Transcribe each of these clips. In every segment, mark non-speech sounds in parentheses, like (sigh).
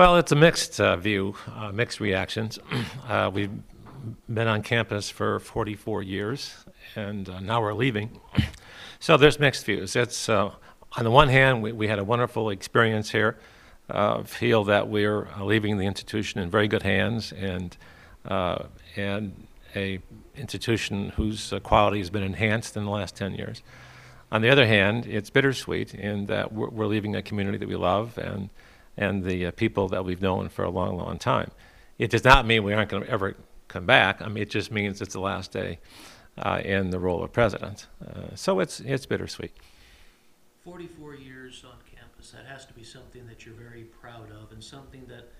Well, it's a mixed uh, view, uh, mixed reactions. (clears throat) uh, we've been on campus for 44 years, and uh, now we're leaving. (clears throat) so there's mixed views. It's uh, on the one hand, we, we had a wonderful experience here. Uh, feel that we're leaving the institution in very good hands, and and a institution whose quality has been enhanced in the last 10 years. On the other hand, it's bittersweet in that we're, we're leaving a community that we love and and the uh, people that we've known for a long, long time. It does not mean we aren't going to ever come back. I mean, it just means it's the last day uh, in the role of president. Uh, so it's it's bittersweet. 44 years on campus. That has to be something that you're very proud of, and something that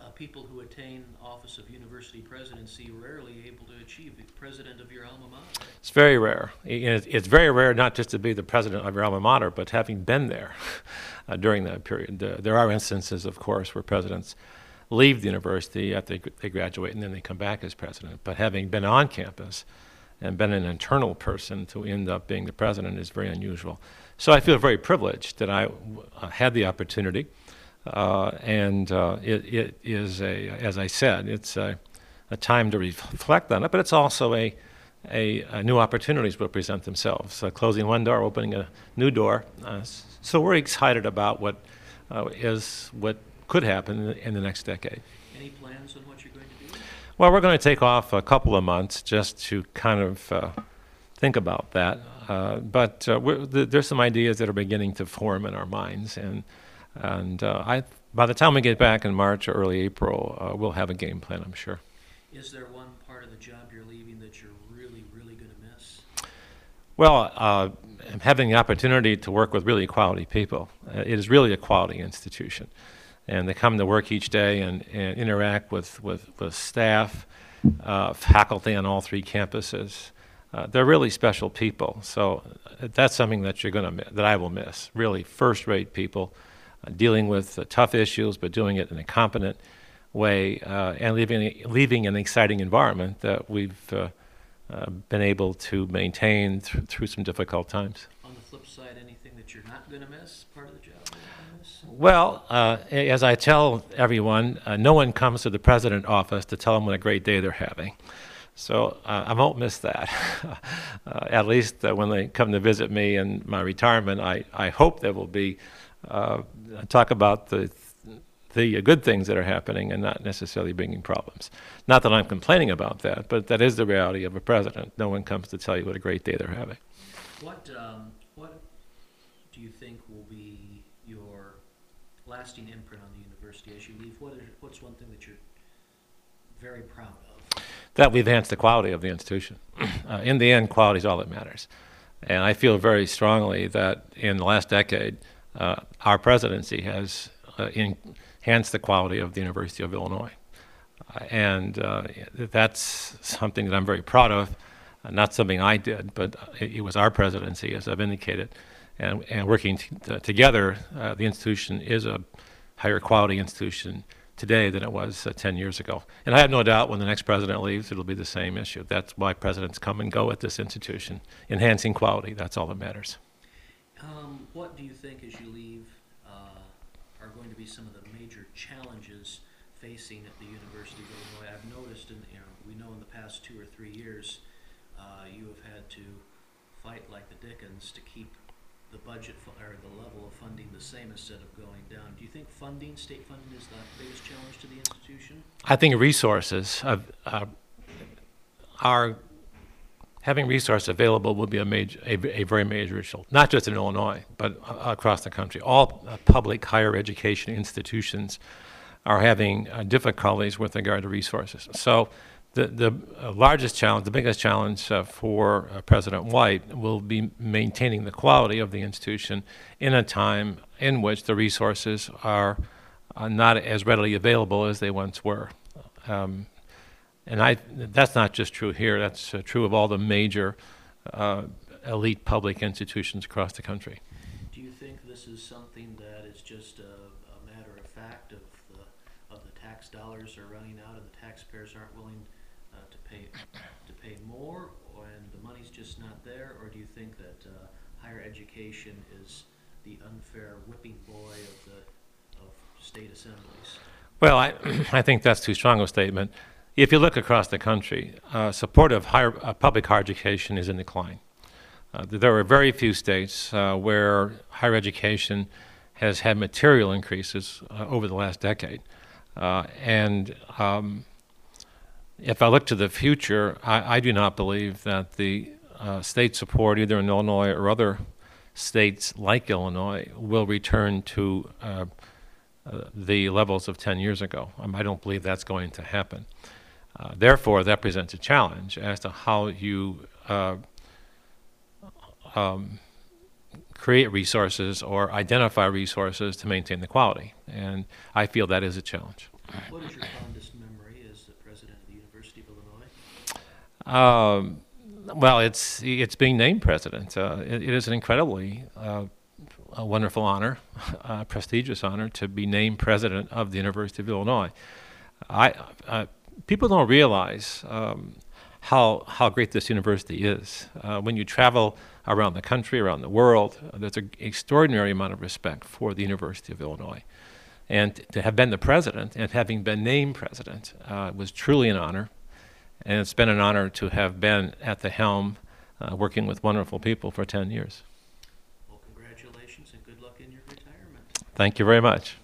uh, people who attain office of university presidency rarely able to achieve. The president of your alma mater. It's very rare. It's very rare not just to be the president of your alma mater, but having been there (laughs) uh, during that period. there are instances, of course, where presidents leave the university after they graduate and then they come back as president. But having been on campus and been an internal person to end up being the president is very unusual. So I feel very privileged that I uh, had the opportunity. Uh, and uh, it, it is a, as I said, it's a, a, time to reflect on it, but it's also a, a, a new opportunities will present themselves. Uh, closing one door, opening a new door. Uh, so we're excited about what uh, is what could happen in the, in the next decade. Any plans on what you're going to do? Well, we're going to take off a couple of months just to kind of uh, think about that. but th- there's some ideas that are beginning to form in our minds, and and uh, I, by the time we get back in March or early April, uh, we'll have a game plan, I'm sure. Is there one part of the job you're leaving that you're really, really going to miss? Well, uh, having the opportunity to work with really quality people. Uh, it is really a quality institution. And they come to work each day and, and interact with, with, with staff, uh, faculty on all three campuses. Uh, they're really special people. So that's something that you're going to that I will miss. Really first-rate people uh, dealing with uh, tough issues, but doing it in a competent way, uh, and leaving, leaving an exciting environment that we've been able to maintain th- through some difficult times. On the flip side, anything that you're not going to miss, part of the job? Well, uh, as I tell everyone, uh, no one comes to the president office to tell them what a great day they're having. So uh, I won't miss that. (laughs) at least when they come to visit me in my retirement, I, I hope there will be uh, talk about the the good things that are happening and not necessarily bringing problems. Not that I'm complaining about that, but that is the reality of a president. No one comes to tell you what a great day they're having. What um, what do you think will be your lasting imprint on the university as you leave? What is, what's one thing that you're very proud of? That we've enhanced the quality of the institution. (clears throat) Uh, in the end, quality is all that matters. And I feel very strongly that in the last decade, uh, our presidency has uh, enhanced the quality of the University of Illinois. Uh, and that's something that I'm very proud of. not something I did, but it, it, was our presidency, as I've indicated. And, and working together, the institution is a higher quality institution today than it was uh, 10 years ago. And I have no doubt when the next president leaves, it'll be the same issue. That's why presidents come and go at this institution. Enhancing quality, that's all that matters. Um, what do you think as you leave uh, are going to be some of the major challenges facing at the University of Illinois? I've noticed, in you know, we know in the past two or three years, uh, you have had to fight like the Dickens to keep the budget or the level of funding the same instead of going down. Do you think funding, state funding, is the biggest challenge to the institution? I think resources uh, are having resources available will be a, major, a, a, very major issue, not just in Illinois, but across the country. All uh, public higher education institutions are having uh, difficulties with regard to resources. So, the, the uh, largest challenge, the biggest challenge uh, for uh, President White will be maintaining the quality of the institution in a time in which the resources are uh, not as readily available as they once were. Um, and I, that's not just true here, that's uh, true of all the major uh, elite public institutions across the country. Do you think this is something that is just a, a matter of fact of the, of the tax dollars are running out and the taxpayers aren't willing uh, to pay to pay more, and the money's just not there, or do you think that uh, higher education is the unfair whipping boy of the of state assemblies? Well, I, (clears throat) I think that's too strong a statement. If you look across the country, uh, support of higher, uh, public higher education is in decline. Uh, there are very few states uh, where higher education has had material increases uh, over the last decade. Uh, and um, if I look to the future, I, I do not believe that the state support, either in Illinois or other states like Illinois, will return to the levels of 10 years ago. Um, I don't believe that's going to happen. Uh, therefore, that presents a challenge as to how you uh, um, create resources or identify resources to maintain the quality. And I feel that is a challenge. What is your fondest memory as the president of the University of Illinois? Um, well, it's it's being named president. Uh, it, it is an incredibly uh, a wonderful honor, (laughs) a prestigious honor to be named president of the University of Illinois. I uh, people don't realize um, how how great this university is. Uh, when you travel around the country, around the world, there's an extraordinary amount of respect for the University of Illinois. And to have been the president and having been named president uh, was truly an honor. And it's been an honor to have been at the helm, uh, working with wonderful people for 10 years. Well, congratulations and good luck in your retirement. Thank you very much.